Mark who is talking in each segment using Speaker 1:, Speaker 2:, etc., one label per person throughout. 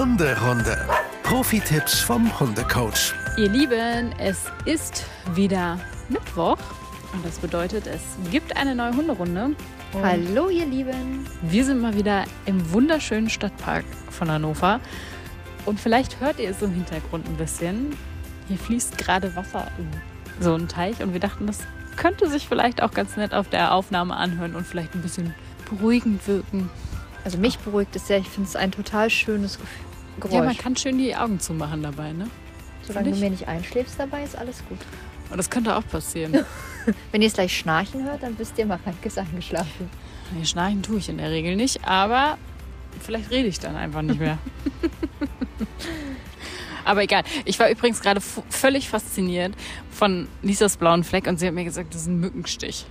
Speaker 1: Hunderunde. Profi-Tipps vom Hundecoach.
Speaker 2: Ihr Lieben, es ist wieder Mittwoch und das bedeutet, es gibt eine neue Hunderunde. Und
Speaker 3: Hallo, ihr Lieben.
Speaker 2: Wir sind mal wieder im wunderschönen Stadtpark von Hannover und vielleicht hört ihr es im Hintergrund ein bisschen. Hier fließt gerade Wasser in so einen Teich und wir dachten, das könnte sich vielleicht auch ganz nett auf der Aufnahme anhören und vielleicht ein bisschen beruhigend wirken.
Speaker 3: Also mich beruhigt es sehr. Ich finde es ein total schönes Gefühl. Geräusch.
Speaker 2: Ja, man kann schön die Augen zumachen dabei, ne?
Speaker 3: Solange du mir nicht einschläfst dabei, ist alles gut.
Speaker 2: Und das könnte auch passieren.
Speaker 3: Wenn ihr es gleich schnarchen hört, dann wisst ihr, Mareike ist eingeschlafen.
Speaker 2: Nee, schnarchen tue ich in der Regel nicht, aber vielleicht rede ich dann einfach nicht mehr. aber egal. Ich war übrigens gerade völlig fasziniert von Lisas blauen Fleck und sie hat mir gesagt, das ist ein Mückenstich.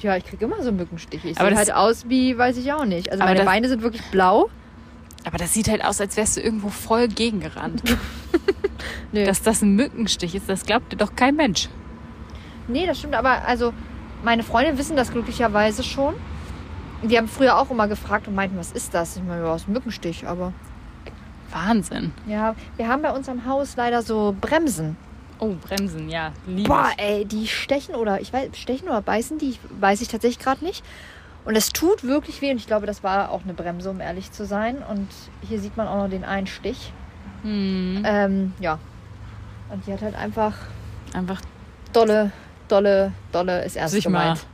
Speaker 3: Ja, ich kriege immer so Mückenstiche. Ich
Speaker 2: Aber
Speaker 3: sehe
Speaker 2: das-
Speaker 3: halt aus wie, weiß ich auch nicht. Also meine Beine sind wirklich blau.
Speaker 2: Aber das sieht halt aus, als wärst du irgendwo voll gegengerannt.
Speaker 3: Nö.
Speaker 2: Dass das ein Mückenstich ist, das glaubt dir doch kein Mensch.
Speaker 3: nee, das stimmt. Aber also meine Freunde wissen das glücklicherweise schon. Die haben früher auch immer gefragt und meinten, was ist das? Ich meine, ja, das ist ein Mückenstich. Aber
Speaker 2: Wahnsinn.
Speaker 3: ja, wir haben bei uns am Haus leider so Bremsen.
Speaker 2: Oh, Bremsen, ja. Liebe
Speaker 3: Boah, ey, die stechen oder ich weiß, stechen oder beißen die, weiß ich tatsächlich gerade nicht. Und es tut wirklich weh und ich glaube, das war auch eine Bremse, um ehrlich zu sein. Und hier sieht man auch noch den einen Stich.
Speaker 2: Hm.
Speaker 3: Ähm, ja. Und die hat halt einfach
Speaker 2: Einfach
Speaker 3: dolle, dolle, dolle ist erst
Speaker 2: sich mal
Speaker 3: gemeint.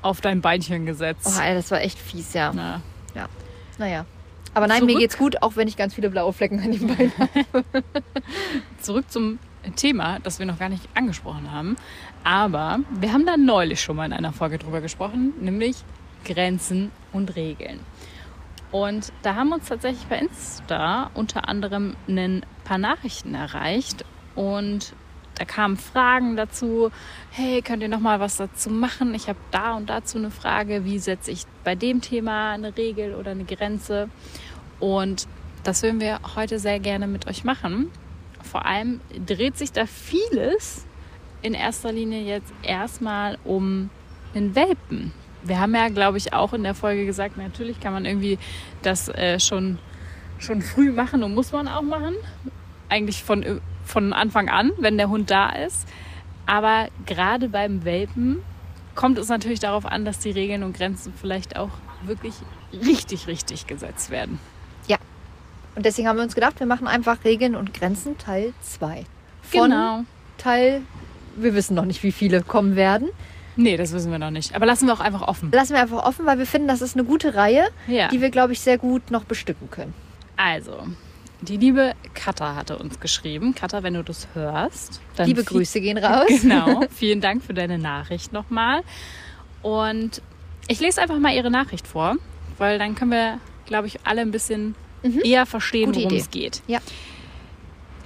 Speaker 2: auf dein Beinchen gesetzt.
Speaker 3: Oh, ey, das war echt fies, ja.
Speaker 2: Na,
Speaker 3: Naja. Aber nein, mir
Speaker 2: Zurück.
Speaker 3: geht's gut, auch wenn ich ganz viele blaue Flecken an den Beinen habe.
Speaker 2: zurück zum Thema, das wir noch gar nicht angesprochen haben. Aber wir haben da neulich schon mal in einer Folge drüber gesprochen, nämlich Grenzen und Regeln. Und da haben uns tatsächlich bei Insta unter anderem ein paar Nachrichten erreicht und da kamen Fragen dazu. Hey, könnt ihr noch mal was dazu machen? Ich habe da und dazu eine Frage. Wie setze ich bei dem Thema eine Regel oder eine Grenze? Und das würden wir heute sehr gerne mit euch machen. Vor allem dreht sich da vieles in erster Linie jetzt erstmal um den Welpen. Wir haben ja, glaube ich, auch in der Folge gesagt, natürlich kann man irgendwie das äh, schon, schon früh machen und muss man auch machen. Eigentlich von, von Anfang an, wenn der Hund da ist. Aber gerade beim Welpen kommt es natürlich darauf an, dass die Regeln und Grenzen vielleicht auch wirklich richtig, richtig gesetzt werden.
Speaker 3: Und deswegen haben wir uns gedacht, wir machen einfach Regeln und Grenzen Teil 2. Von
Speaker 2: Genau.
Speaker 3: Teil, wir wissen noch nicht, wie viele kommen werden.
Speaker 2: Nee, das wissen wir noch nicht. Aber lassen wir auch einfach offen.
Speaker 3: Lassen wir einfach offen, weil wir finden, das ist eine gute Reihe,
Speaker 2: Ja.
Speaker 3: die wir, glaube ich, sehr gut noch bestücken können.
Speaker 2: Also, die liebe Katha hatte uns geschrieben. Katha, wenn du das hörst, dann
Speaker 3: Liebe Grüße gehen raus.
Speaker 2: Genau. Vielen Dank für deine Nachricht nochmal. Und ich lese einfach mal ihre Nachricht vor, weil dann können wir, glaube ich, alle ein bisschen eher verstehen, worum es geht.
Speaker 3: Ja.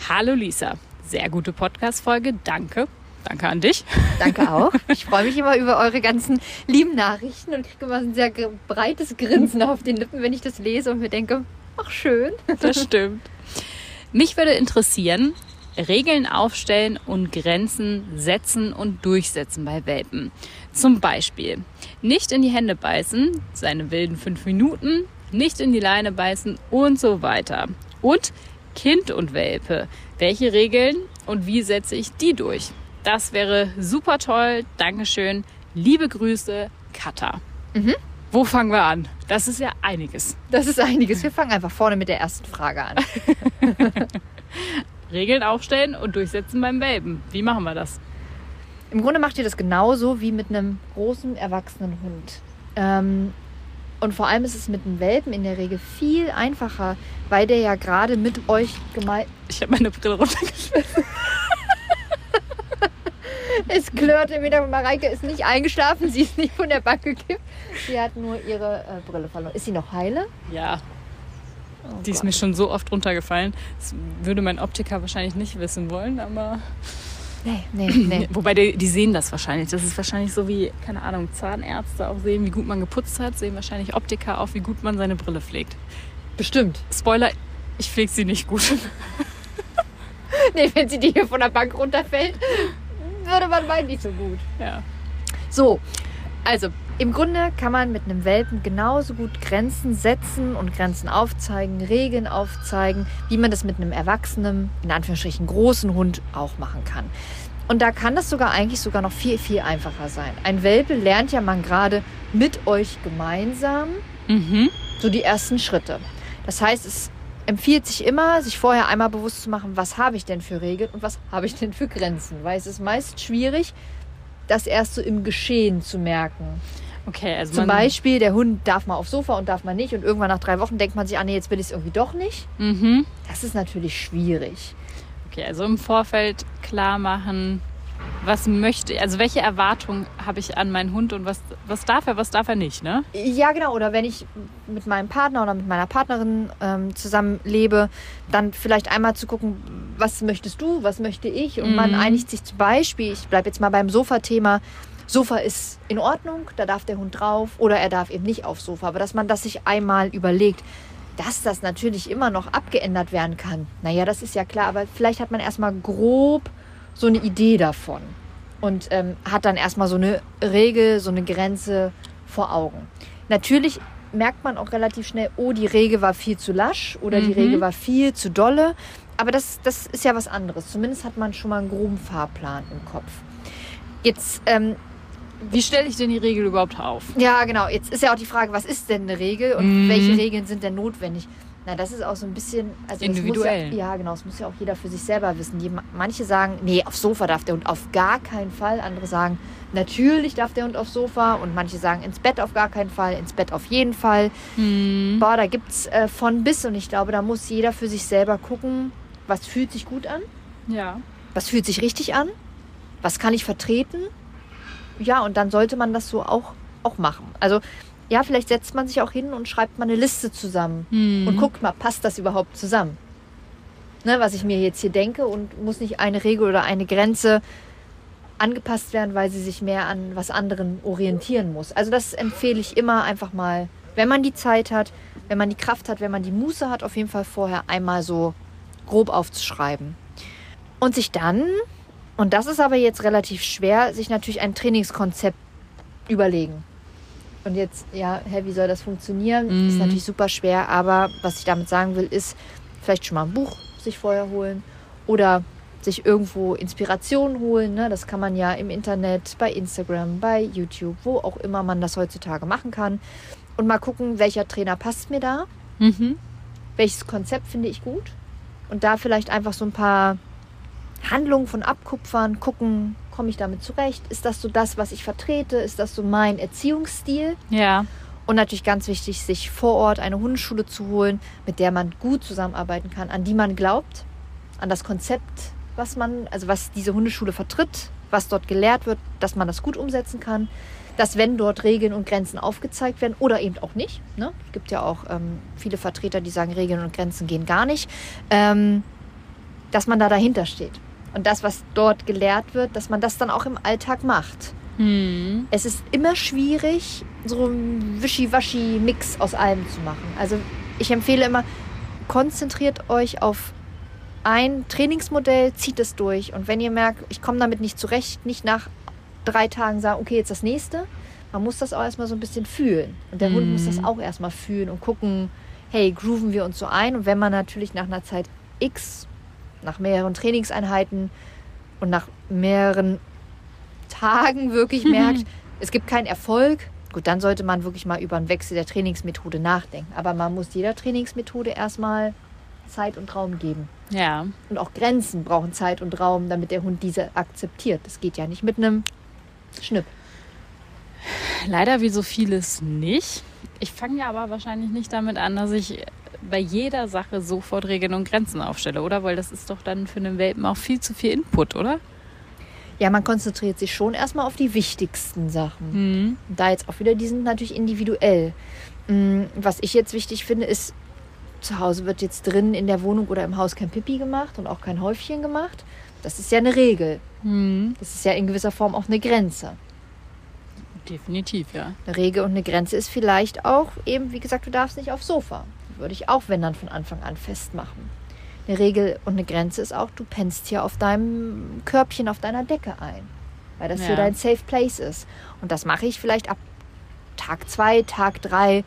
Speaker 2: Hallo Lisa, sehr gute Podcast-Folge. Danke. Danke an dich.
Speaker 3: Danke auch. Ich freue mich immer über eure ganzen lieben Nachrichten und kriege immer ein sehr breites Grinsen auf den Lippen, wenn ich das lese und mir denke, ach schön.
Speaker 2: Das stimmt. Mich würde interessieren, Regeln aufstellen und Grenzen setzen und durchsetzen bei Welpen. Zum Beispiel nicht in die Hände beißen, seine wilden fünf Minuten, nicht in die Leine beißen und so weiter. Und Kind und Welpe. Welche Regeln und wie setze ich die durch? Das wäre super toll. Dankeschön. Liebe Grüße, Katha. Wo fangen wir an? Das ist ja einiges.
Speaker 3: Das ist einiges. Wir fangen einfach vorne mit der ersten Frage an.
Speaker 2: Regeln aufstellen und durchsetzen beim Welpen. Wie machen wir das?
Speaker 3: Im Grunde macht ihr das genauso wie mit einem großen, erwachsenen Hund. Ähm, und vor allem ist es mit einem Welpen in der Regel viel einfacher, weil der ja gerade mit euch gemeint.
Speaker 2: Ich habe meine Brille runtergeschmissen.
Speaker 3: Es klirrte wieder. Mareike ist nicht eingeschlafen, sie ist nicht von der Bank gekippt. Sie hat nur ihre äh, Brille verloren. Ist sie noch heile?
Speaker 2: Ja,
Speaker 3: Oh
Speaker 2: die ist
Speaker 3: Gott.
Speaker 2: mir schon so oft runtergefallen. Das würde mein Optiker wahrscheinlich nicht wissen wollen, aber.
Speaker 3: Nee, nee, nee.
Speaker 2: Wobei die, die sehen das wahrscheinlich. Das ist wahrscheinlich so wie, keine Ahnung, Zahnärzte auch sehen, wie gut man geputzt hat, sehen wahrscheinlich Optiker auch, wie gut man seine Brille pflegt.
Speaker 3: Bestimmt.
Speaker 2: Spoiler, ich pflege sie nicht gut.
Speaker 3: Nee, wenn sie die hier von der Bank runterfällt, würde man meinen, nicht so gut.
Speaker 2: ja.
Speaker 3: So, also Im Grunde kann man mit einem Welpen genauso gut Grenzen setzen und Grenzen aufzeigen, Regeln aufzeigen, wie man das mit einem erwachsenen, in Anführungsstrichen großen Hund auch machen kann. Und da kann das sogar eigentlich sogar noch viel, viel einfacher sein. Ein Welpe lernt ja man gerade mit euch gemeinsam
Speaker 2: Mhm.
Speaker 3: so die ersten Schritte. Das heißt, es empfiehlt sich immer, sich vorher einmal bewusst zu machen, was habe ich denn für Regeln und was habe ich denn für Grenzen. Weil es ist meist schwierig, das erst so im Geschehen zu merken.
Speaker 2: Okay, also
Speaker 3: Zum Beispiel, der Hund darf mal aufs Sofa und darf mal nicht. Und irgendwann nach drei Wochen denkt man sich, ah nee, jetzt will ich es irgendwie doch nicht.
Speaker 2: Mhm.
Speaker 3: Das ist natürlich schwierig.
Speaker 2: Okay, also im Vorfeld klar machen, was möchte, also welche Erwartungen habe ich an meinen Hund und was, was darf er, was darf er nicht, ne?
Speaker 3: Ja, genau. Oder wenn ich mit meinem Partner oder mit meiner Partnerin ähm, zusammen lebe, dann vielleicht einmal zu gucken, was möchtest du, was möchte ich? Und man
Speaker 2: Mhm.
Speaker 3: einigt sich zum Beispiel, ich bleibe jetzt mal beim Sofa-Thema, Sofa ist in Ordnung, da darf der Hund drauf oder er darf eben nicht aufs Sofa. Aber dass man das sich einmal überlegt, dass das natürlich immer noch abgeändert werden kann. Naja, das ist ja klar, aber vielleicht hat man erstmal grob so eine Idee davon und ähm, hat dann erstmal so eine Regel, so eine Grenze vor Augen. Natürlich merkt man auch relativ schnell, oh, die Regel war viel zu lasch oder die
Speaker 2: Mhm.
Speaker 3: Regel war viel zu dolle. Aber das, das ist ja was anderes. Zumindest hat man schon mal einen groben Fahrplan im Kopf. Jetzt ähm,
Speaker 2: Wie stelle ich denn die Regel überhaupt auf?
Speaker 3: ja, genau. Jetzt ist ja auch die Frage, was ist denn eine Regel und
Speaker 2: Mhm.
Speaker 3: welche Regeln sind denn notwendig? Na, das ist auch so ein bisschen also
Speaker 2: Individuell.
Speaker 3: Muss ja, ja, genau. Das muss ja auch jeder für sich selber wissen. Die, manche sagen, nee, aufs Sofa darf der Hund auf gar keinen Fall. Andere sagen, natürlich darf der Hund aufs Sofa. Und manche sagen, ins Bett auf gar keinen Fall, ins Bett auf jeden Fall.
Speaker 2: Hm.
Speaker 3: Boah, da gibt es äh, von bis. Und ich glaube, da muss jeder für sich selber gucken, was fühlt sich gut an,
Speaker 2: Ja.
Speaker 3: was fühlt sich richtig an, was kann ich vertreten. Ja, und dann sollte man das so auch, auch machen. Also ja, vielleicht setzt man sich auch hin und schreibt mal eine Liste zusammen
Speaker 2: Hm.
Speaker 3: und guckt mal, passt das überhaupt zusammen? Ne, was ich mir jetzt hier denke und muss nicht eine Regel oder eine Grenze angepasst werden, weil sie sich mehr an was anderen orientieren muss. Also das empfehle ich immer einfach mal, wenn man die Zeit hat, wenn man die Kraft hat, wenn man die Muße hat, auf jeden Fall vorher einmal so grob aufzuschreiben. Und sich dann, und das ist aber jetzt relativ schwer, sich natürlich ein Trainingskonzept überlegen. Und jetzt, ja, hä, wie soll das funktionieren? Ist
Speaker 2: Mhm.
Speaker 3: natürlich super schwer, aber was ich damit sagen will, ist vielleicht schon mal ein Buch sich vorher holen oder sich irgendwo Inspiration holen. Ne? Das kann man ja im Internet, bei Instagram, bei YouTube, wo auch immer man das heutzutage machen kann. Und mal gucken, welcher Trainer passt mir da,
Speaker 2: Mhm.
Speaker 3: welches Konzept finde ich gut. Und da vielleicht einfach so ein paar Handlungen von abkupfern, gucken, komme ich damit zurecht? Ist das so das, was ich vertrete? Ist das so mein Erziehungsstil?
Speaker 2: Ja.
Speaker 3: Und natürlich ganz wichtig, sich vor Ort eine Hundeschule zu holen, mit der man gut zusammenarbeiten kann, an die man glaubt, an das Konzept, was man, also was diese Hundeschule vertritt, was dort gelehrt wird, dass man das gut umsetzen kann. Dass wenn dort Regeln und Grenzen aufgezeigt werden oder eben auch nicht, ne? es gibt ja auch ähm, viele Vertreter, die sagen, Regeln und Grenzen gehen gar nicht, ähm, dass man da dahinter steht. Und das, was dort gelehrt wird, dass man das dann auch im Alltag macht.
Speaker 2: Hm.
Speaker 3: Es ist immer schwierig, so einen Wischi-Waschi-Mix aus allem zu machen. Also ich empfehle immer, konzentriert euch auf ein Trainingsmodell, zieht es durch. Und wenn ihr merkt, ich komme damit nicht zurecht, nicht nach drei Tagen sagen, okay, jetzt das nächste. Man muss das auch erstmal so ein bisschen fühlen. Und der Hund muss das auch erstmal fühlen und gucken, hey, grooven wir uns so ein? Und wenn man natürlich nach einer Zeit X, nach mehreren Trainingseinheiten und nach mehreren Tagen wirklich merkt, es gibt keinen Erfolg, gut, dann sollte man wirklich mal über einen Wechsel der Trainingsmethode nachdenken. Aber man muss jeder Trainingsmethode erstmal Zeit und Raum geben.
Speaker 2: Ja.
Speaker 3: Und auch Grenzen brauchen Zeit und Raum, damit der Hund diese akzeptiert. Das geht ja nicht mit einem Schnipp.
Speaker 2: Leider wie so vieles nicht. Ich fange ja aber wahrscheinlich nicht damit an, dass ich bei jeder Sache sofort Regeln und Grenzen aufstelle, oder? Weil das ist doch dann für einen Welpen auch viel zu viel Input, oder?
Speaker 3: Ja, man konzentriert sich schon erstmal auf die wichtigsten Sachen.
Speaker 2: Hm.
Speaker 3: Und da jetzt auch wieder, die sind natürlich individuell. Mm, Was ich jetzt wichtig finde, ist, zu Hause wird jetzt drin in der Wohnung oder im Haus kein Pipi gemacht und auch kein Häufchen gemacht. Das ist ja eine Regel.
Speaker 2: Hm.
Speaker 3: Das ist ja in gewisser Form auch eine Grenze.
Speaker 2: Definitiv, ja.
Speaker 3: Eine Regel und eine Grenze ist vielleicht auch eben, wie gesagt, du darfst nicht aufs Sofa. Würde ich auch, wenn dann von Anfang an festmachen. Eine Regel und eine Grenze ist auch, du pennst hier auf deinem Körbchen, auf deiner Decke ein. Weil das
Speaker 2: Ja.
Speaker 3: hier dein Safe Place ist. Und das mache ich vielleicht ab Tag zwei, Tag drei.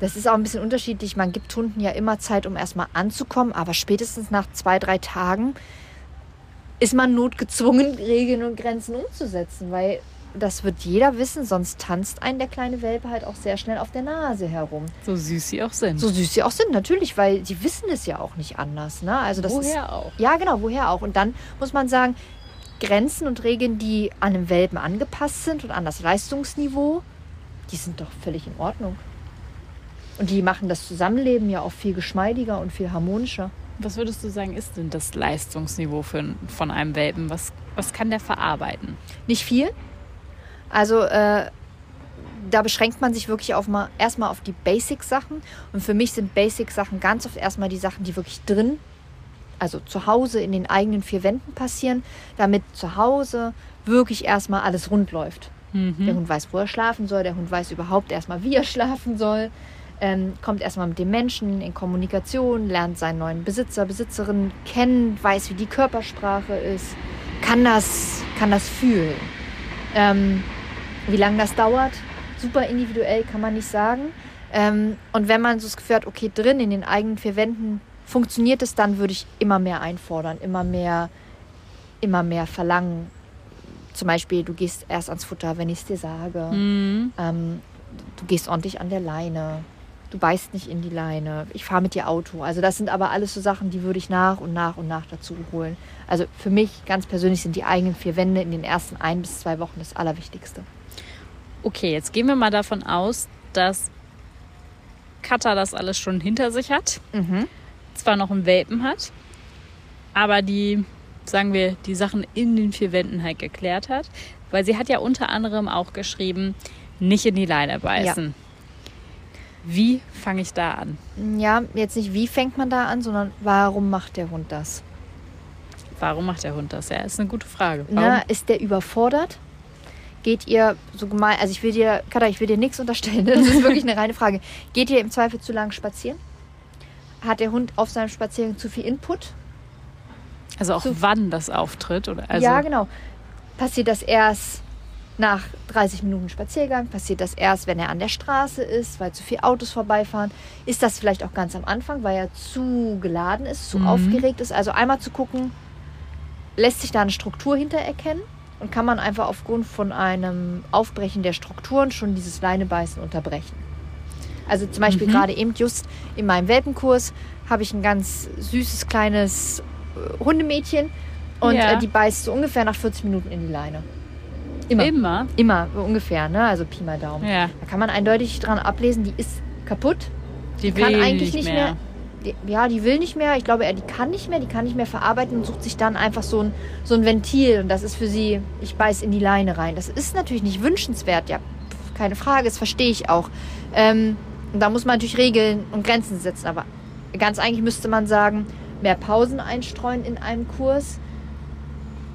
Speaker 3: Das ist auch ein bisschen unterschiedlich. Man gibt Hunden ja immer Zeit, um erstmal anzukommen, aber spätestens nach zwei, drei Tagen ist man notgezwungen, Regeln und Grenzen umzusetzen, weil das wird jeder wissen, sonst tanzt ein der kleine Welpe halt auch sehr schnell auf der Nase herum.
Speaker 2: So süß sie auch sind.
Speaker 3: So süß sie auch sind, natürlich, weil sie wissen es ja auch nicht anders. Ne? Also das
Speaker 2: Woher
Speaker 3: ist,
Speaker 2: auch?
Speaker 3: Ja, genau, woher auch. Und dann muss man sagen, Grenzen und Regeln, die an einem Welpen angepasst sind und an das Leistungsniveau, die sind doch völlig in Ordnung. Und die machen das Zusammenleben ja auch viel geschmeidiger und viel harmonischer.
Speaker 2: Was würdest du sagen, ist denn das Leistungsniveau für, von einem Welpen? Was, was kann der verarbeiten?
Speaker 3: Nicht viel. Also äh, da beschränkt man sich wirklich auf mal, erstmal auf die Basic-Sachen. Und für mich sind Basic-Sachen ganz oft erstmal die Sachen, die wirklich drin, also zu Hause in den eigenen vier Wänden passieren, damit zu Hause wirklich erstmal alles rund läuft. Der Hund weiß, wo er schlafen soll, der Hund weiß überhaupt erstmal, wie er schlafen soll, ähm, kommt erstmal mit dem Menschen in Kommunikation, lernt seinen neuen Besitzer, Besitzerin kennen, weiß, wie die Körpersprache ist, kann das, kann das fühlen. Ähm, wie lange das dauert, super individuell, kann man nicht sagen. Ähm, und wenn man so das Gefühl hat, okay, drin in den eigenen vier Wänden funktioniert es, dann würde ich immer mehr einfordern, immer mehr, immer mehr verlangen. Zum Beispiel, du gehst erst ans Futter, wenn ich es dir sage.
Speaker 2: Mhm.
Speaker 3: Ähm, du gehst ordentlich an der Leine. Du beißt nicht in die Leine. Ich fahre mit dir Auto. Also das sind aber alles so Sachen, die würde ich nach und nach und nach dazu holen. Also für mich ganz persönlich sind die eigenen vier Wände in den ersten ein bis zwei Wochen das Allerwichtigste.
Speaker 2: Okay, jetzt gehen wir mal davon aus, dass Katha das alles schon hinter sich hat.
Speaker 3: Mhm.
Speaker 2: Zwar noch einen Welpen hat, aber die, sagen wir, die Sachen in den vier Wänden halt geklärt hat. Weil sie hat ja unter anderem auch geschrieben, nicht in die Leine beißen. Wie fange ich da an?
Speaker 3: Ja, jetzt nicht wie fängt man da an, sondern warum macht der Hund das?
Speaker 2: Warum macht der Hund das? Ja, ist eine gute Frage. Warum?
Speaker 3: Na, ist der überfordert? Geht ihr so gemein, also ich will dir, Katha, ich will dir nichts unterstellen, ne? das ist wirklich eine reine Frage. Geht ihr im Zweifel zu lang spazieren? Hat der Hund auf seinem Spaziergang zu viel Input?
Speaker 2: also auch
Speaker 3: so-
Speaker 2: wann das auftritt? Oder also,
Speaker 3: ja, genau. Passiert das erst nach 30 Minuten Spaziergang? Passiert das erst, wenn er an der Straße ist, weil zu viele Autos vorbeifahren? Ist das vielleicht auch ganz am Anfang, weil er zu geladen ist, zu
Speaker 2: Mhm.
Speaker 3: aufgeregt ist? Also einmal zu gucken, lässt sich da eine Struktur hinter erkennen? Und kann man einfach aufgrund von einem Aufbrechen der Strukturen schon dieses Leinebeißen unterbrechen? Also zum Beispiel
Speaker 2: Mhm.
Speaker 3: gerade eben just in meinem Welpenkurs habe ich ein ganz süßes kleines äh, Hundemädchen und
Speaker 2: Ja.
Speaker 3: äh, die beißt so ungefähr nach 40 Minuten in die Leine. Immer.
Speaker 2: Immer.
Speaker 3: Immer, ungefähr, ne? Also Pi mal Daumen.
Speaker 2: Ja,
Speaker 3: Da kann man eindeutig dran ablesen, die ist kaputt.
Speaker 2: die
Speaker 3: kann
Speaker 2: will
Speaker 3: eigentlich
Speaker 2: nicht
Speaker 3: nicht
Speaker 2: mehr.
Speaker 3: Die, ja, die will nicht mehr. Ich glaube, er, die kann nicht mehr. Die kann nicht mehr verarbeiten und sucht sich dann einfach so ein, so ein Ventil. Und das ist für sie, ich beiß in die Leine rein. Das ist natürlich nicht wünschenswert. Ja, keine Frage, das verstehe ich auch. Ähm, und da muss man natürlich Regeln und Grenzen setzen. Aber ganz eigentlich müsste man sagen, mehr Pausen einstreuen in einem Kurs.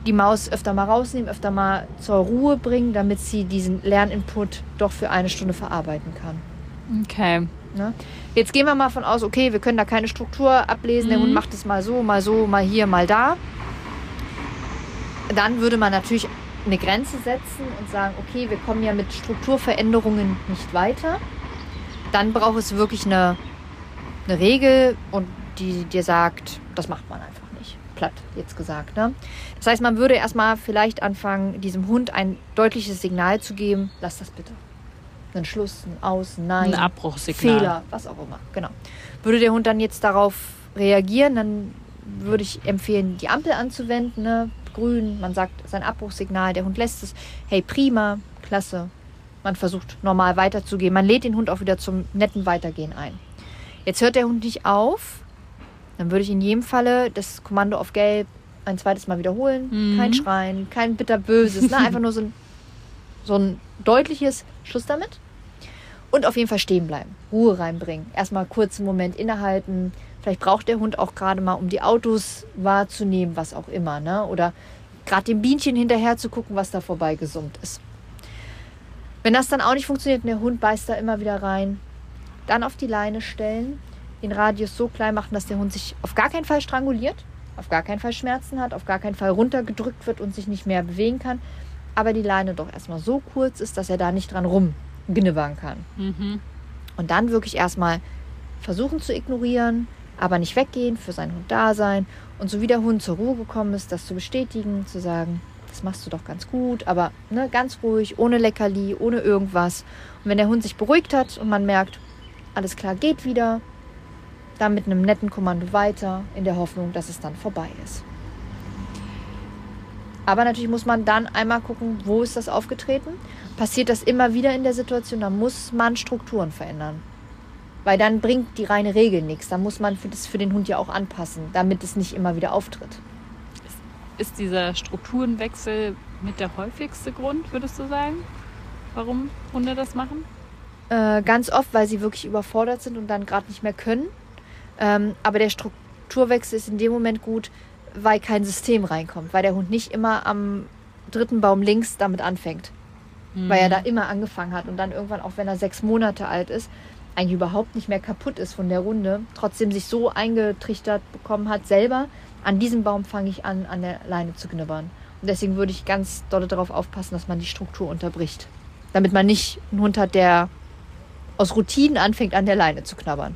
Speaker 3: Die Maus öfter mal rausnehmen, öfter mal zur Ruhe bringen, damit sie diesen Lerninput doch für eine Stunde verarbeiten kann.
Speaker 2: Okay.
Speaker 3: Ne? Jetzt gehen wir mal von aus, okay, wir können da keine Struktur ablesen, der
Speaker 2: Mhm.
Speaker 3: Hund macht es mal so, mal so, mal hier, mal da. Dann würde man natürlich eine Grenze setzen und sagen, okay, wir kommen ja mit Strukturveränderungen nicht weiter. Dann braucht es wirklich eine, eine Regel und die dir sagt, das macht man einfach nicht. Platt jetzt gesagt. Ne? Das heißt, man würde erstmal vielleicht anfangen, diesem Hund ein deutliches Signal zu geben, lass das bitte. Einen Schluss, ein Aus, ein Nein.
Speaker 2: Ein Abbruchsignal.
Speaker 3: Fehler, was auch immer. Genau. Würde der Hund dann jetzt darauf reagieren, dann würde ich empfehlen, die Ampel anzuwenden. Ne? Grün, man sagt sein Abbruchsignal, der Hund lässt es. Hey, prima, klasse. Man versucht normal weiterzugehen. Man lädt den Hund auch wieder zum netten Weitergehen ein. Jetzt hört der Hund nicht auf. Dann würde ich in jedem Falle das Kommando auf Gelb ein zweites Mal wiederholen.
Speaker 2: Mhm.
Speaker 3: Kein Schreien, kein bitterböses. Ne? Einfach nur so ein, so ein deutliches Schluss damit. Und auf jeden Fall stehen bleiben. Ruhe reinbringen. Erstmal kurz einen Moment innehalten. Vielleicht braucht der Hund auch gerade mal, um die Autos wahrzunehmen, was auch immer. Ne? Oder gerade dem Bienchen hinterher zu gucken, was da vorbei gesummt ist. Wenn das dann auch nicht funktioniert und der Hund beißt da immer wieder rein, dann auf die Leine stellen, den Radius so klein machen, dass der Hund sich auf gar keinen Fall stranguliert, auf gar keinen Fall Schmerzen hat, auf gar keinen Fall runtergedrückt wird und sich nicht mehr bewegen kann, aber die Leine doch erstmal so kurz ist, dass er da nicht dran gnibbern kann.
Speaker 2: Mhm.
Speaker 3: Und dann wirklich erstmal versuchen zu ignorieren, aber nicht weggehen, für seinen Hund da sein. Und so wie der Hund zur Ruhe gekommen ist, das zu bestätigen, zu sagen, das machst du doch ganz gut, aber ne, ganz ruhig, ohne Leckerli, ohne irgendwas. Und wenn der Hund sich beruhigt hat und man merkt, alles klar, geht wieder, dann mit einem netten Kommando weiter, in der Hoffnung, dass es dann vorbei ist. Aber natürlich muss man dann einmal gucken, wo ist das aufgetreten. Passiert das immer wieder in der Situation, dann muss man Strukturen verändern. Weil dann bringt die reine Regel nichts. Dann muss man für das für den Hund ja auch anpassen, damit es nicht immer wieder auftritt.
Speaker 2: Ist dieser Strukturenwechsel mit der häufigste Grund, würdest du sagen, warum Hunde das machen?
Speaker 3: Äh, ganz oft, weil sie wirklich überfordert sind und dann gerade nicht mehr können. Ähm, aber der Strukturwechsel ist in dem Moment gut, weil kein System reinkommt, weil der Hund nicht immer am dritten Baum links damit anfängt. Weil er da immer angefangen hat und dann irgendwann, auch wenn er sechs Monate alt ist, eigentlich überhaupt nicht mehr kaputt ist von der Runde, trotzdem sich so eingetrichtert bekommen hat, selber, an diesem Baum fange ich an, an der Leine zu knibbern. Und deswegen würde ich ganz doll darauf aufpassen, dass man die Struktur unterbricht. Damit man nicht einen Hund hat, der aus Routinen anfängt, an der Leine zu knabbern.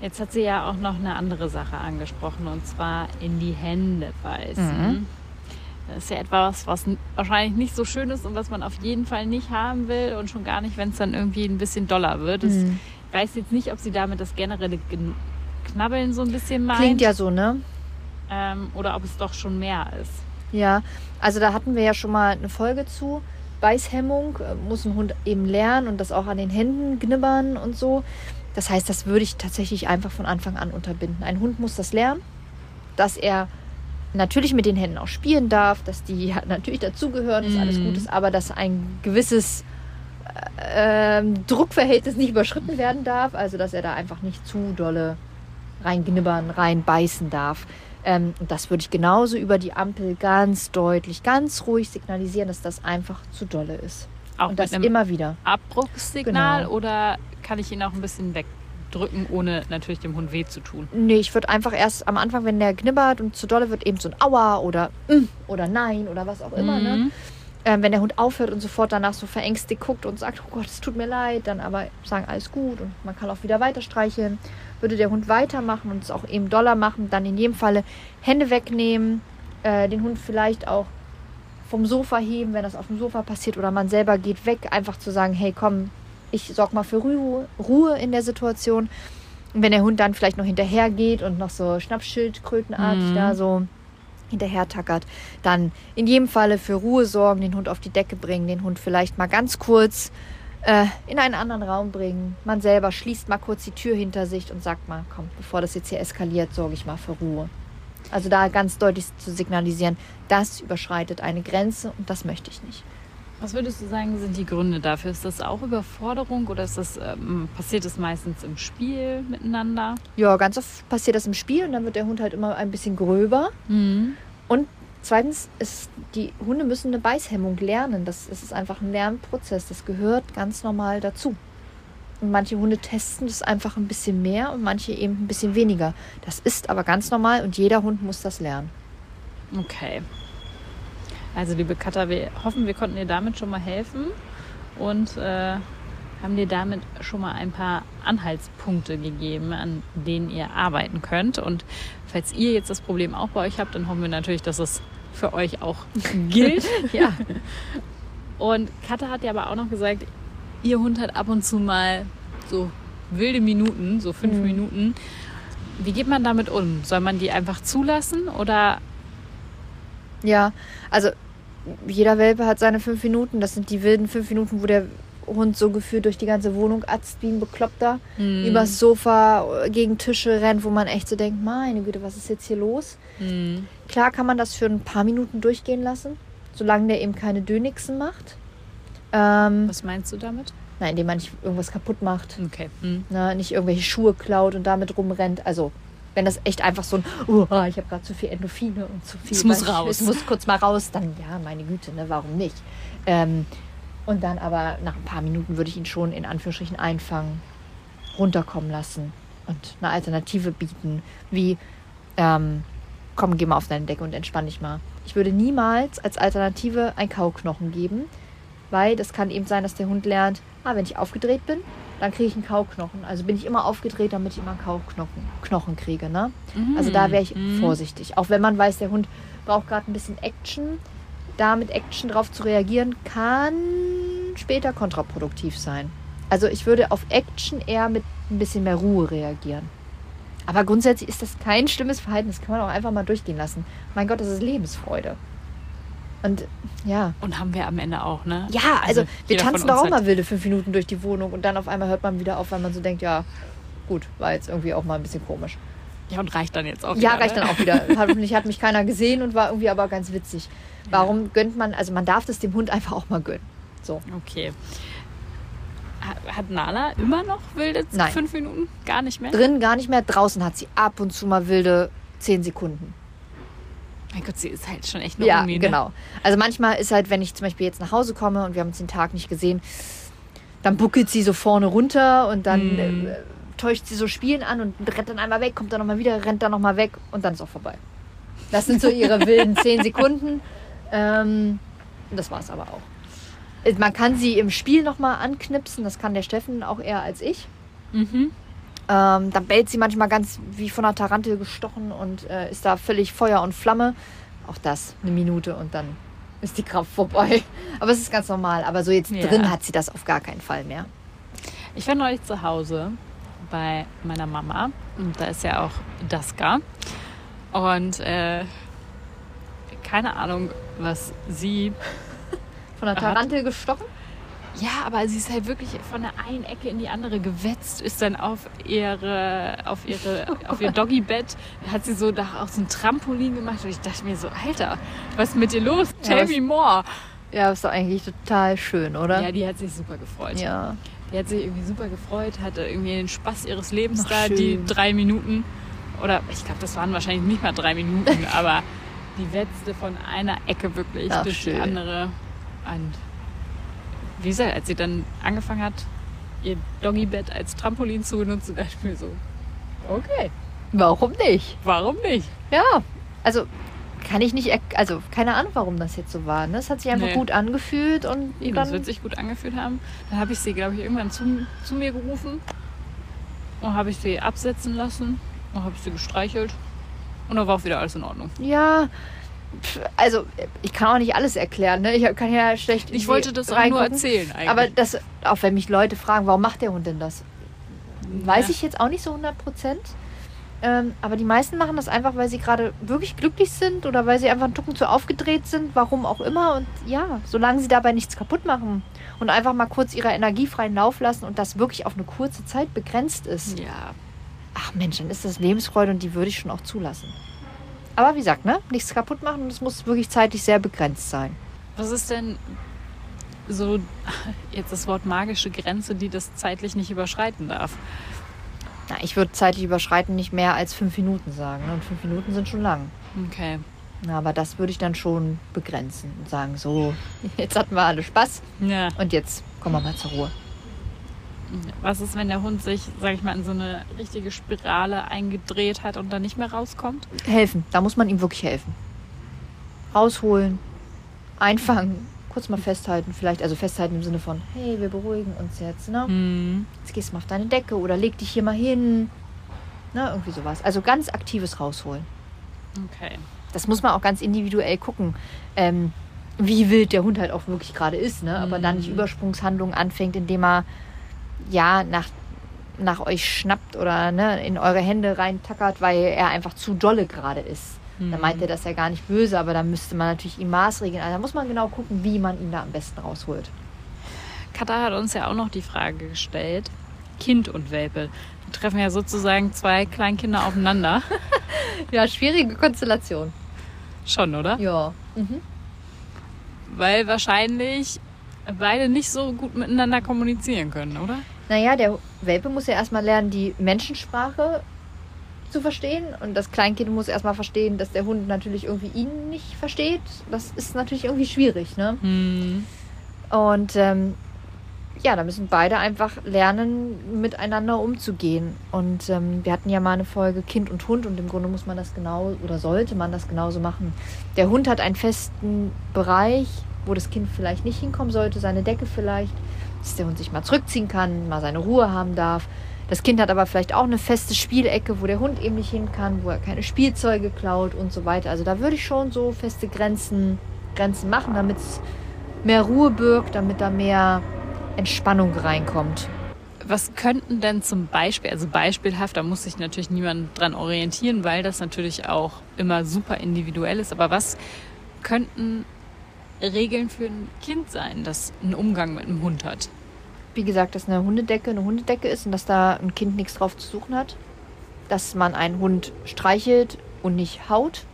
Speaker 2: Jetzt hat sie ja auch noch eine andere Sache angesprochen und zwar in die Hände beißen.
Speaker 3: Mhm.
Speaker 2: Das ist ja etwas, was wahrscheinlich nicht so schön ist und was man auf jeden Fall nicht haben will und schon gar nicht, wenn es dann irgendwie ein bisschen doller wird.
Speaker 3: Mhm.
Speaker 2: Ich weiß jetzt nicht, ob sie damit das generelle Gen- Knabbeln so ein bisschen meint
Speaker 3: Klingt ja so, ne?
Speaker 2: ähm, oder ob es doch schon mehr ist.
Speaker 3: Ja, also da hatten wir ja schon mal eine Folge zu. Beißhemmung äh, muss ein Hund eben lernen und das auch an den Händen knibbern und so. Das heißt, das würde ich tatsächlich einfach von Anfang an unterbinden. Ein Hund muss das lernen, dass er natürlich mit den Händen auch spielen darf, dass die natürlich dazugehören, dass alles
Speaker 2: Mhm.
Speaker 3: gut ist, aber dass ein gewisses äh, Druckverhältnis nicht überschritten werden darf. Also, dass er da einfach nicht zu dolle reinknibbern, reinbeißen darf. Ähm, und das würde ich genauso über die Ampel ganz deutlich, ganz ruhig signalisieren, dass das einfach zu dolle ist.
Speaker 2: Auch
Speaker 3: und das immer wieder.
Speaker 2: Abbruchssignal
Speaker 3: Genau.
Speaker 2: oder kann ich ihn auch ein bisschen wegdrücken, ohne natürlich dem Hund weh zu tun?
Speaker 3: Nee, ich würde einfach erst am Anfang, wenn der knibbert und zu dolle wird, eben so ein Aua oder mm oder Nein oder was auch immer. Ne?
Speaker 2: Mhm.
Speaker 3: Ähm, wenn der Hund aufhört und sofort danach so verängstigt guckt und sagt, oh Gott, es tut mir leid, dann aber sagen, alles gut und man kann auch wieder weiter streicheln. Würde der Hund weitermachen und es auch eben doller machen, dann in jedem Falle Hände wegnehmen, äh, den Hund vielleicht auch vom Sofa heben, wenn das auf dem Sofa passiert oder man selber geht weg, einfach zu sagen, hey komm, ich sorg mal für Ruhe, Ruhe in der Situation. Und wenn der Hund dann vielleicht noch hinterher geht und noch so Schnappschildkrötenartig
Speaker 2: Mhm.
Speaker 3: da so hinterher tackert, dann in jedem Falle für Ruhe sorgen, den Hund auf die Decke bringen, den Hund vielleicht mal ganz kurz äh, in einen anderen Raum bringen. Man selber schließt mal kurz die Tür hinter sich und sagt mal, komm, bevor das jetzt hier eskaliert, sorge ich mal für Ruhe. Also da ganz deutlich zu signalisieren, das überschreitet eine Grenze und das möchte ich nicht.
Speaker 2: Was würdest du sagen, sind die Gründe dafür? Ist das auch Überforderung oder ist das, ähm, passiert es meistens im Spiel miteinander?
Speaker 3: Ja, ganz oft passiert das im Spiel und dann wird der Hund halt immer ein bisschen gröber. Und zweitens ist, die Hunde müssen eine Beißhemmung lernen. Das, das ist einfach ein Lernprozess. Das gehört ganz normal dazu. Und manche Hunde testen das einfach ein bisschen mehr und manche eben ein bisschen weniger. Das ist aber ganz normal und jeder Hund muss das lernen.
Speaker 2: Okay. Also, liebe Katha, wir hoffen, wir konnten dir damit schon mal helfen und äh, haben dir damit schon mal ein paar Anhaltspunkte gegeben, an denen ihr arbeiten könnt. Und falls ihr jetzt das Problem auch bei euch habt, dann hoffen wir natürlich, dass es für euch auch gilt.
Speaker 3: Ja.
Speaker 2: Und Katha hat ja aber auch noch gesagt, ihr Hund hat ab und zu mal so wilde Minuten, so fünf
Speaker 3: Mhm.
Speaker 2: Minuten. Wie geht man damit um? Soll man die einfach zulassen oder
Speaker 3: Ja, also jeder Welpe hat seine fünf Minuten. Das sind die wilden fünf Minuten, wo der Hund so gefühlt durch die ganze Wohnung atzt wie ein Bekloppter.
Speaker 2: hm,
Speaker 3: Übers Sofa, gegen Tische rennt, wo man echt so denkt, meine Güte, was ist jetzt hier los?
Speaker 2: hm,
Speaker 3: Klar kann man das für ein paar Minuten durchgehen lassen, solange der eben keine Dönixen macht. Ähm,
Speaker 2: was meinst du damit?
Speaker 3: nein, indem man nicht irgendwas kaputt macht,
Speaker 2: Okay. Hm.
Speaker 3: ne, nicht irgendwelche Schuhe klaut und damit rumrennt. Also wenn das echt einfach so ein, oh, ich habe gerade zu viel Endorphine und zu viel.
Speaker 2: Es muss raus.
Speaker 3: Es muss kurz mal raus, dann ja, meine Güte, ne, warum nicht? Ähm, und dann aber nach ein paar Minuten würde ich ihn schon in Anführungsstrichen einfangen, runterkommen lassen und eine Alternative bieten, wie ähm, komm, geh mal auf deine Decke und entspann dich mal. Ich würde niemals als Alternative ein Kauknochen geben, weil das kann eben sein, dass der Hund lernt, ah, wenn ich aufgedreht bin, dann kriege ich einen Kauknochen. Also bin ich immer aufgedreht, damit ich immer einen Kauknochen Knochen kriege. Ne? Also da wäre ich
Speaker 2: Mhm.
Speaker 3: vorsichtig. Auch wenn man weiß, der Hund braucht gerade ein bisschen Action, da mit Action drauf zu reagieren, kann später kontraproduktiv sein. Also ich würde auf Action eher mit ein bisschen mehr Ruhe reagieren. Aber grundsätzlich ist das kein schlimmes Verhalten. Das kann man auch einfach mal durchgehen lassen. Mein Gott, das ist Lebensfreude. Und ja,
Speaker 2: Und haben wir am Ende auch, ne?
Speaker 3: ja, also, wir
Speaker 2: jeder von
Speaker 3: tanzen doch auch mal wilde fünf Minuten durch die Wohnung und dann auf einmal hört man wieder auf, weil man so denkt, ja, gut, war jetzt irgendwie auch mal ein bisschen komisch.
Speaker 2: Ja, und reicht dann jetzt auch
Speaker 3: Ja,
Speaker 2: wieder,
Speaker 3: reicht
Speaker 2: ne?
Speaker 3: dann auch wieder. Hoffentlich hat mich keiner gesehen und war irgendwie aber ganz witzig. Warum gönnt man, also man darf das dem Hund einfach auch mal gönnen. So.
Speaker 2: Okay. Ha- Hat Nala immer noch wilde
Speaker 3: Nein.
Speaker 2: fünf Minuten? Gar nicht mehr?
Speaker 3: Drin gar nicht mehr, draußen hat sie ab und zu mal wilde zehn Sekunden.
Speaker 2: Mein Gott, sie ist halt schon echt eine
Speaker 3: Ja,
Speaker 2: Omi, ne?
Speaker 3: genau. Also manchmal ist halt, wenn ich zum Beispiel jetzt nach Hause komme und wir haben uns den Tag nicht gesehen, dann buckelt sie so vorne runter und dann
Speaker 2: Hm.
Speaker 3: äh, täuscht sie so Spielen an und rennt dann einmal weg, kommt dann nochmal wieder, rennt dann nochmal weg und dann ist auch vorbei. Das sind so ihre wilden zehn Sekunden. Ähm, und das war es aber auch. Äh, Man kann sie im Spiel nochmal anknipsen, das kann der Steffen auch eher als ich.
Speaker 2: Mhm.
Speaker 3: Ähm, dann bellt sie manchmal ganz wie von einer Tarantel gestochen und äh, ist da völlig Feuer und Flamme. Auch das eine Minute und dann ist die Kraft vorbei. Aber es ist ganz normal. Aber so jetzt
Speaker 2: Ja.
Speaker 3: drin hat sie das auf gar keinen Fall mehr.
Speaker 2: Ich war neulich zu Hause bei meiner Mama und da ist ja auch Daska. Und äh, keine Ahnung, was sie.
Speaker 3: Von der
Speaker 2: Hat-
Speaker 3: Tarantel gestochen?
Speaker 2: Ja, aber sie ist halt wirklich von der einen Ecke in die andere gewetzt, ist dann auf ihre, auf ihre, auf ihr Doggybett, hat sie so da auch so ein Trampolin gemacht und ich dachte mir so, Alter, was ist mit dir los?
Speaker 3: Ja,
Speaker 2: Tell
Speaker 3: was-
Speaker 2: me more.
Speaker 3: Ja, ist doch eigentlich total schön, oder?
Speaker 2: Ja, die hat sich super gefreut.
Speaker 3: Ja.
Speaker 2: Die hat sich irgendwie super gefreut, hatte irgendwie den Spaß ihres Lebens
Speaker 3: Ach,
Speaker 2: da,
Speaker 3: schön.
Speaker 2: die drei Minuten. Oder ich glaube, das waren wahrscheinlich nicht mal drei Minuten, aber die wetzte von einer Ecke wirklich
Speaker 3: Ach,
Speaker 2: durch
Speaker 3: schön.
Speaker 2: die andere. Und wie gesagt, als sie dann angefangen hat, ihr Doggybett als Trampolin zu benutzen, dachte ich mir so, okay,
Speaker 3: Warum nicht?
Speaker 2: warum nicht?
Speaker 3: Ja. Also kann ich nicht, also keine Ahnung, warum das jetzt so war. Ne? Es hat sich einfach
Speaker 2: Nee.
Speaker 3: gut angefühlt und
Speaker 2: Eben, das
Speaker 3: dann
Speaker 2: wird sich gut angefühlt haben. Dann habe ich sie, glaube ich, irgendwann zu, zu mir gerufen und habe ich sie absetzen lassen und habe ich sie gestreichelt und dann war auch wieder alles in Ordnung.
Speaker 3: Ja, also ich kann auch nicht alles erklären. Ne? Ich kann ja schlecht.
Speaker 2: Ich wollte das auch nur erzählen eigentlich.
Speaker 3: Aber das, auch wenn mich Leute fragen, warum macht der Hund denn das? Weiß
Speaker 2: Ja.
Speaker 3: ich jetzt auch nicht so 100 Prozent. Ähm, aber die meisten machen das einfach, weil sie gerade wirklich glücklich sind oder weil sie einfach einen Tucken zu aufgedreht sind, warum auch immer. Und ja, solange sie dabei nichts kaputt machen und einfach mal kurz ihrer Energie freien Lauf lassen und das wirklich auf eine kurze Zeit begrenzt ist,
Speaker 2: Ja,
Speaker 3: ach Mensch, dann ist das Lebensfreude und die würde ich schon auch zulassen. Aber wie gesagt, ne? nichts kaputt machen und es muss wirklich zeitlich sehr begrenzt sein.
Speaker 2: was ist denn so jetzt das Wort magische Grenze, die das zeitlich nicht überschreiten darf?
Speaker 3: Na, ich würde zeitlich überschreiten nicht mehr als fünf Minuten sagen. Ne? Und fünf Minuten sind schon lang.
Speaker 2: Okay.
Speaker 3: Na, aber das würde ich dann schon begrenzen und sagen, so, jetzt hatten wir alle Spaß
Speaker 2: Ja.
Speaker 3: und jetzt kommen wir mal zur Ruhe.
Speaker 2: Was ist, wenn der Hund sich, sag ich mal, in so eine richtige Spirale eingedreht hat und dann nicht mehr rauskommt?
Speaker 3: Helfen, da muss man ihm wirklich helfen. Rausholen, einfangen, kurz mal festhalten, vielleicht, also festhalten im Sinne von, hey, wir beruhigen uns jetzt, ne?
Speaker 2: Hm.
Speaker 3: Jetzt gehst du mal auf deine Decke oder leg dich hier mal hin. Ne, irgendwie sowas. Also ganz aktives rausholen.
Speaker 2: Okay.
Speaker 3: das muss man auch ganz individuell gucken, ähm, wie wild der Hund halt auch wirklich gerade ist. Ne? Aber dann nicht
Speaker 2: Mhm.
Speaker 3: Übersprungshandlungen anfängt, indem er ja nach, nach euch schnappt oder ne, in eure Hände reintackert, weil er einfach zu dolle gerade ist. Dann
Speaker 2: Mhm.
Speaker 3: meint er das ja gar nicht böse, aber dann müsste man natürlich ihm maßregeln. Also da muss man genau gucken, wie man ihn da am besten rausholt.
Speaker 2: Katar hat uns ja auch noch die Frage gestellt: Kind und Welpe. Die treffen ja sozusagen zwei Kleinkinder aufeinander.
Speaker 3: Ja, schwierige Konstellation.
Speaker 2: Schon, oder?
Speaker 3: Ja. Mhm.
Speaker 2: Weil wahrscheinlich beide nicht so gut miteinander kommunizieren können, oder?
Speaker 3: Naja, der Welpe muss ja erstmal lernen, die Menschensprache zu verstehen. Und das Kleinkind muss erstmal verstehen, dass der Hund natürlich irgendwie ihn nicht versteht. Das ist natürlich irgendwie schwierig, ne?
Speaker 2: Hm.
Speaker 3: Und ähm, ja, da müssen beide einfach lernen, miteinander umzugehen. Und ähm, wir hatten ja mal eine Folge Kind und Hund und im Grunde muss man das genau oder sollte man das genauso machen. Der Hund hat einen festen Bereich, wo das Kind vielleicht nicht hinkommen sollte, seine Decke vielleicht, dass der Hund sich mal zurückziehen kann, mal seine Ruhe haben darf. Das Kind hat aber vielleicht auch eine feste Spielecke, wo der Hund eben nicht hin kann, wo er keine Spielzeuge klaut und so weiter. Also da würde ich schon so feste Grenzen, Grenzen machen, damit es mehr Ruhe birgt, damit da mehr Entspannung reinkommt.
Speaker 2: Was könnten denn zum Beispiel, also beispielhaft, da muss sich natürlich niemand dran orientieren, weil das natürlich auch immer super individuell ist, aber was könnten Regeln für ein Kind sein, das einen Umgang mit einem Hund hat?
Speaker 3: Wie gesagt, dass eine Hundedecke eine Hundedecke ist und dass da ein Kind nichts drauf zu suchen hat. Dass man einen Hund streichelt und nicht haut.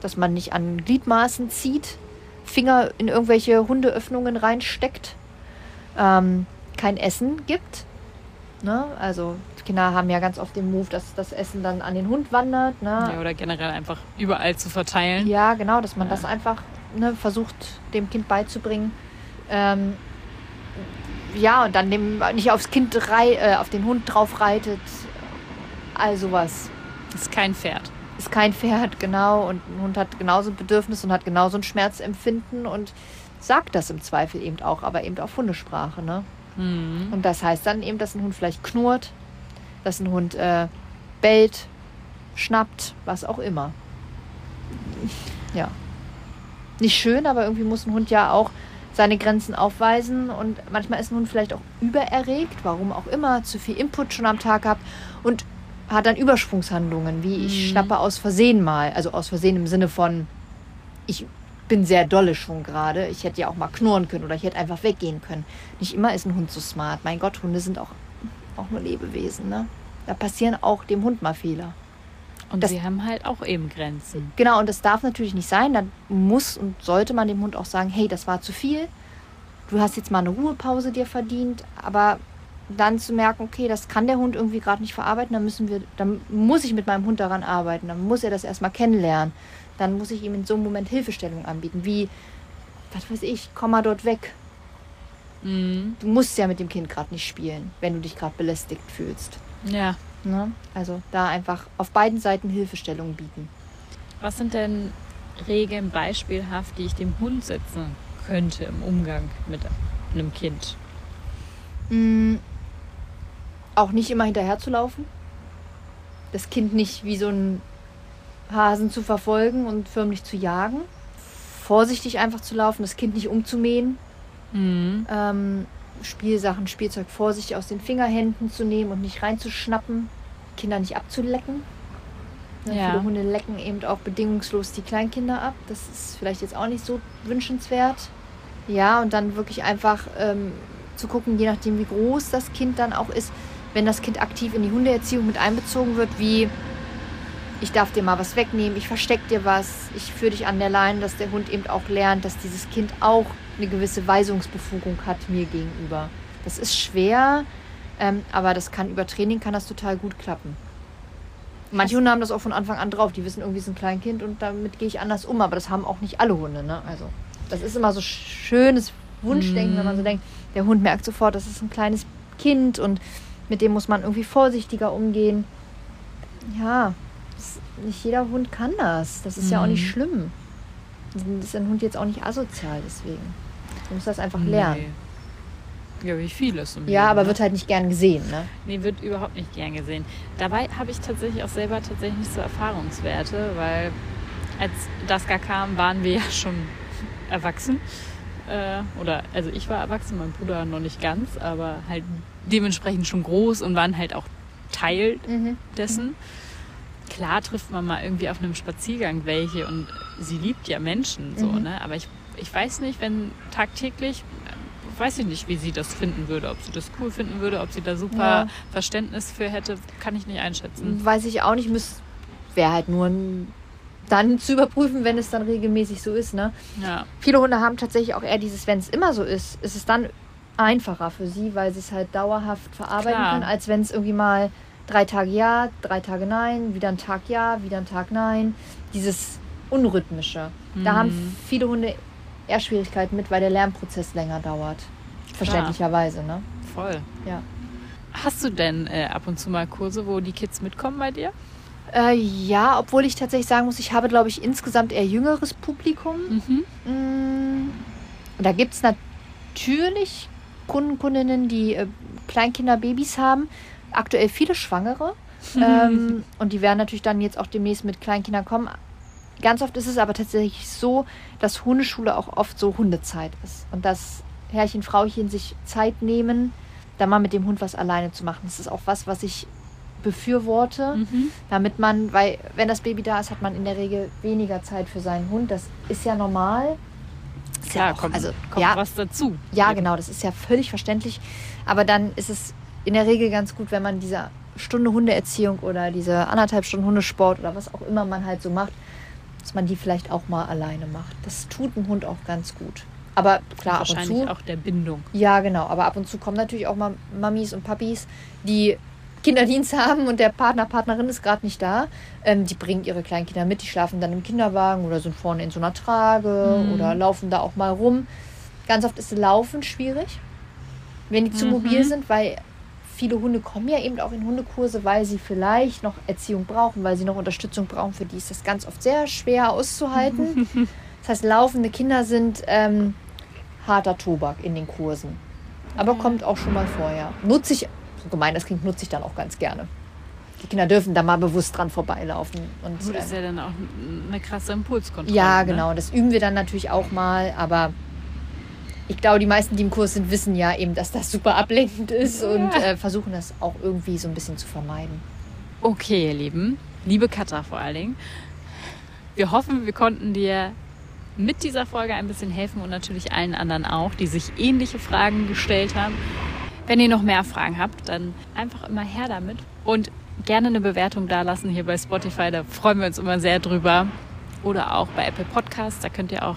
Speaker 3: Dass man nicht an Gliedmaßen zieht, Finger in irgendwelche Hundeöffnungen reinsteckt ähm, kein Essen gibt. Ne? Also Kinder haben ja ganz oft den Move, dass das Essen dann an den Hund wandert. Ne?
Speaker 2: Ja, oder generell einfach überall zu verteilen.
Speaker 3: Ja, genau, dass man ja. das einfach ne, versucht, dem Kind beizubringen. Ähm, ja, und dann dem, nicht aufs Kind rei äh, auf den Hund drauf reitet. All sowas.
Speaker 2: Ist kein Pferd.
Speaker 3: Ist kein Pferd, genau. Und ein Hund hat genauso ein Bedürfnis und hat genauso ein Schmerzempfinden. Und sagt das im Zweifel eben auch, aber eben auf Hundesprache. Ne? Mhm. Und das heißt dann eben, dass ein Hund vielleicht knurrt, dass ein Hund äh, bellt, schnappt, was auch immer. Ja. Nicht schön, aber irgendwie muss ein Hund ja auch seine Grenzen aufweisen und manchmal ist ein Hund vielleicht auch übererregt, warum auch immer, zu viel Input schon am Tag gehabt und hat dann Übersprungshandlungen, wie ich mhm. schnappe aus Versehen mal, also aus Versehen im Sinne von ich bin sehr dolle schon gerade. Ich hätte ja auch mal knurren können oder ich hätte einfach weggehen können. Nicht immer ist ein Hund so smart. Mein Gott, Hunde sind auch, auch nur Lebewesen. Ne? Da passieren auch dem Hund mal Fehler.
Speaker 2: Und das, sie haben halt auch eben Grenzen.
Speaker 3: Genau, und das darf natürlich nicht sein. Dann muss und sollte man dem Hund auch sagen, hey, das war zu viel. Du hast jetzt mal eine Ruhepause dir verdient, aber dann zu merken, okay, das kann der Hund irgendwie gerade nicht verarbeiten, dann müssen wir, dann muss ich mit meinem Hund daran arbeiten, dann muss er das erstmal kennenlernen dann muss ich ihm in so einem Moment Hilfestellung anbieten, wie, was weiß ich, komm mal dort weg. Mhm. Du musst ja mit dem Kind gerade nicht spielen, wenn du dich gerade belästigt fühlst.
Speaker 2: Ja.
Speaker 3: Ne? Also da einfach auf beiden Seiten Hilfestellung bieten.
Speaker 2: Was sind denn Regeln beispielhaft, die ich dem Hund setzen könnte im Umgang mit einem Kind?
Speaker 3: Mhm. Auch nicht immer hinterher zu laufen. Das Kind nicht wie so ein Hasen zu verfolgen und förmlich zu jagen. Vorsichtig einfach zu laufen, das Kind nicht umzumähen. Mhm. Ähm, Spielsachen, Spielzeug vorsichtig aus den Fingerhänden zu nehmen und nicht reinzuschnappen. Kinder nicht abzulecken. Ja, ja. Viele Hunde lecken eben auch bedingungslos die Kleinkinder ab. Das ist vielleicht jetzt auch nicht so wünschenswert. Ja, und dann wirklich einfach ähm, zu gucken, je nachdem, wie groß das Kind dann auch ist, wenn das Kind aktiv in die Hundeerziehung mit einbezogen wird, wie ich darf dir mal was wegnehmen, ich versteck dir was, ich führe dich an der Leine, dass der Hund eben auch lernt, dass dieses Kind auch eine gewisse Weisungsbefugung hat mir gegenüber. Das ist schwer, ähm, aber das kann über Training kann das total gut klappen. Manche Hunde haben das auch von Anfang an drauf. Die wissen irgendwie, es ist ein Kleinkind und damit gehe ich anders um. Aber das haben auch nicht alle Hunde. Ne? Also das ist immer so schönes Wunschdenken, mm. wenn man so mhm. denkt, der Hund merkt sofort, das ist ein kleines Kind und mit dem muss man irgendwie vorsichtiger umgehen. Ja, nicht jeder Hund kann das. Das ist mhm. ja auch nicht mhm. schlimm. Ist ein Hund jetzt auch nicht asozial deswegen. Du musst das einfach lernen.
Speaker 2: Nee. Ja, wie vieles.
Speaker 3: Im ja, Leben, aber ne? wird halt nicht gern gesehen, ne?
Speaker 2: Nee, wird überhaupt nicht gern gesehen. Dabei habe ich tatsächlich auch selber tatsächlich nicht so Erfahrungswerte, weil als das gar kam, waren wir ja schon erwachsen. Äh, oder, also ich war erwachsen, mein Bruder noch nicht ganz, aber halt dementsprechend schon groß und waren halt auch Teil mhm. dessen. Mhm klar trifft man mal irgendwie auf einem Spaziergang welche und sie liebt ja Menschen so, mhm. ne? Aber ich, ich weiß nicht, wenn tagtäglich, weiß ich nicht, wie sie das finden würde, ob sie das cool finden würde, ob sie da super ja. Verständnis für hätte, kann ich nicht einschätzen.
Speaker 3: Weiß ich auch nicht, wäre halt nur ein dann zu überprüfen, wenn es dann regelmäßig so ist. Ne?
Speaker 2: Ja.
Speaker 3: Viele Hunde haben tatsächlich auch eher dieses, wenn es immer so ist, ist es dann einfacher für sie, weil sie es halt dauerhaft verarbeiten Klar. können, als wenn es irgendwie mal drei Tage ja, drei Tage nein, wieder ein Tag ja, wieder ein Tag nein. Dieses Unrhythmische. Mhm. Da haben viele Hunde eher Schwierigkeiten mit, weil der Lernprozess länger dauert. verständlicherweise. Ne?
Speaker 2: Voll.
Speaker 3: Ja.
Speaker 2: Hast du denn äh, ab und zu mal Kurse, wo die Kids mitkommen bei dir?
Speaker 3: Äh, ja, obwohl ich tatsächlich sagen muss, ich habe, glaube ich, insgesamt eher jüngeres Publikum.
Speaker 2: Mhm.
Speaker 3: Mm, Da gibt es natürlich Kunden, Kundinnen, die äh, Kleinkinder, Babys haben. Aktuell viele Schwangere. ähm, und die werden natürlich dann jetzt auch demnächst mit Kleinkindern kommen. Ganz oft ist es aber tatsächlich so, dass Hundeschule auch oft so Hundezeit ist. Und dass Herrchen, Frauchen sich Zeit nehmen, da mal mit dem Hund was alleine zu machen. Das ist auch was, was ich befürworte
Speaker 2: Mhm.
Speaker 3: damit man, weil wenn das Baby da ist, hat man in der Regel weniger Zeit für seinen Hund. Das ist ja normal. Ist
Speaker 2: Klar,
Speaker 3: ja auch,
Speaker 2: kommt,
Speaker 3: also
Speaker 2: kommt
Speaker 3: ja,
Speaker 2: was dazu.
Speaker 3: ja, genau, das ist ja völlig verständlich. Aber dann ist es in der Regel ganz gut, wenn man diese Stunde Hundeerziehung oder diese anderthalb Stunden Hundesport oder was auch immer man halt so macht, dass man die vielleicht auch mal alleine macht. Das tut dem Hund auch ganz gut. Aber klar, ab und zu.
Speaker 2: auch der Bindung.
Speaker 3: Ja, genau. Aber ab und zu kommen natürlich auch mal Mamis und Papis, die Kinderdienst haben und der Partner, Partnerin ist gerade nicht da. Ähm, die bringen ihre kleinen Kinder mit, die schlafen dann im Kinderwagen oder sind vorne in so einer Trage
Speaker 2: Mhm.
Speaker 3: oder laufen da auch mal rum. Ganz oft ist Laufen schwierig, wenn die zu
Speaker 2: Mhm.
Speaker 3: mobil sind, weil viele Hunde kommen ja eben auch in Hundekurse, weil sie vielleicht noch Erziehung brauchen, weil sie noch Unterstützung brauchen. Für die ist das ganz oft sehr schwer auszuhalten. Das heißt, laufende Kinder sind ähm, harter Tobak in den Kursen. Aber kommt auch schon mal vor, ja. Nutze ich, so gemein das klingt, nutze ich dann auch ganz gerne. Die Kinder dürfen da mal bewusst dran vorbeilaufen. Und,
Speaker 2: Gut, ist
Speaker 3: ähm,
Speaker 2: ja dann auch eine krasse Impulskontrolle.
Speaker 3: ja,
Speaker 2: ne?
Speaker 3: genau. Das üben wir dann natürlich auch mal, aber ich glaube, die meisten, die im Kurs sind, wissen ja eben, dass das super ablenkend ist und äh, versuchen das auch irgendwie so ein bisschen zu vermeiden.
Speaker 2: Okay, ihr Lieben, liebe Katha vor allen Dingen, wir hoffen, wir konnten dir mit dieser Folge ein bisschen helfen und natürlich allen anderen auch, die sich ähnliche Fragen gestellt haben. Wenn ihr noch mehr Fragen habt, dann einfach immer her damit und gerne eine Bewertung dalassen hier bei Spotify, da freuen wir uns immer sehr drüber. Oder auch bei Apple Podcasts, da könnt ihr auch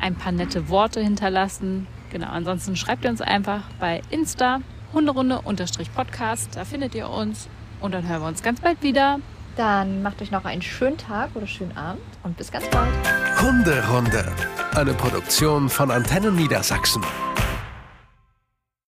Speaker 2: ein paar nette Worte hinterlassen. Genau, ansonsten schreibt ihr uns einfach bei Insta Hunderunde-Podcast, da findet ihr uns und dann hören wir uns ganz bald wieder.
Speaker 3: Dann macht euch noch einen schönen Tag oder schönen Abend und bis ganz bald.
Speaker 1: Hunderunde. Eine Produktion von Antennen Niedersachsen.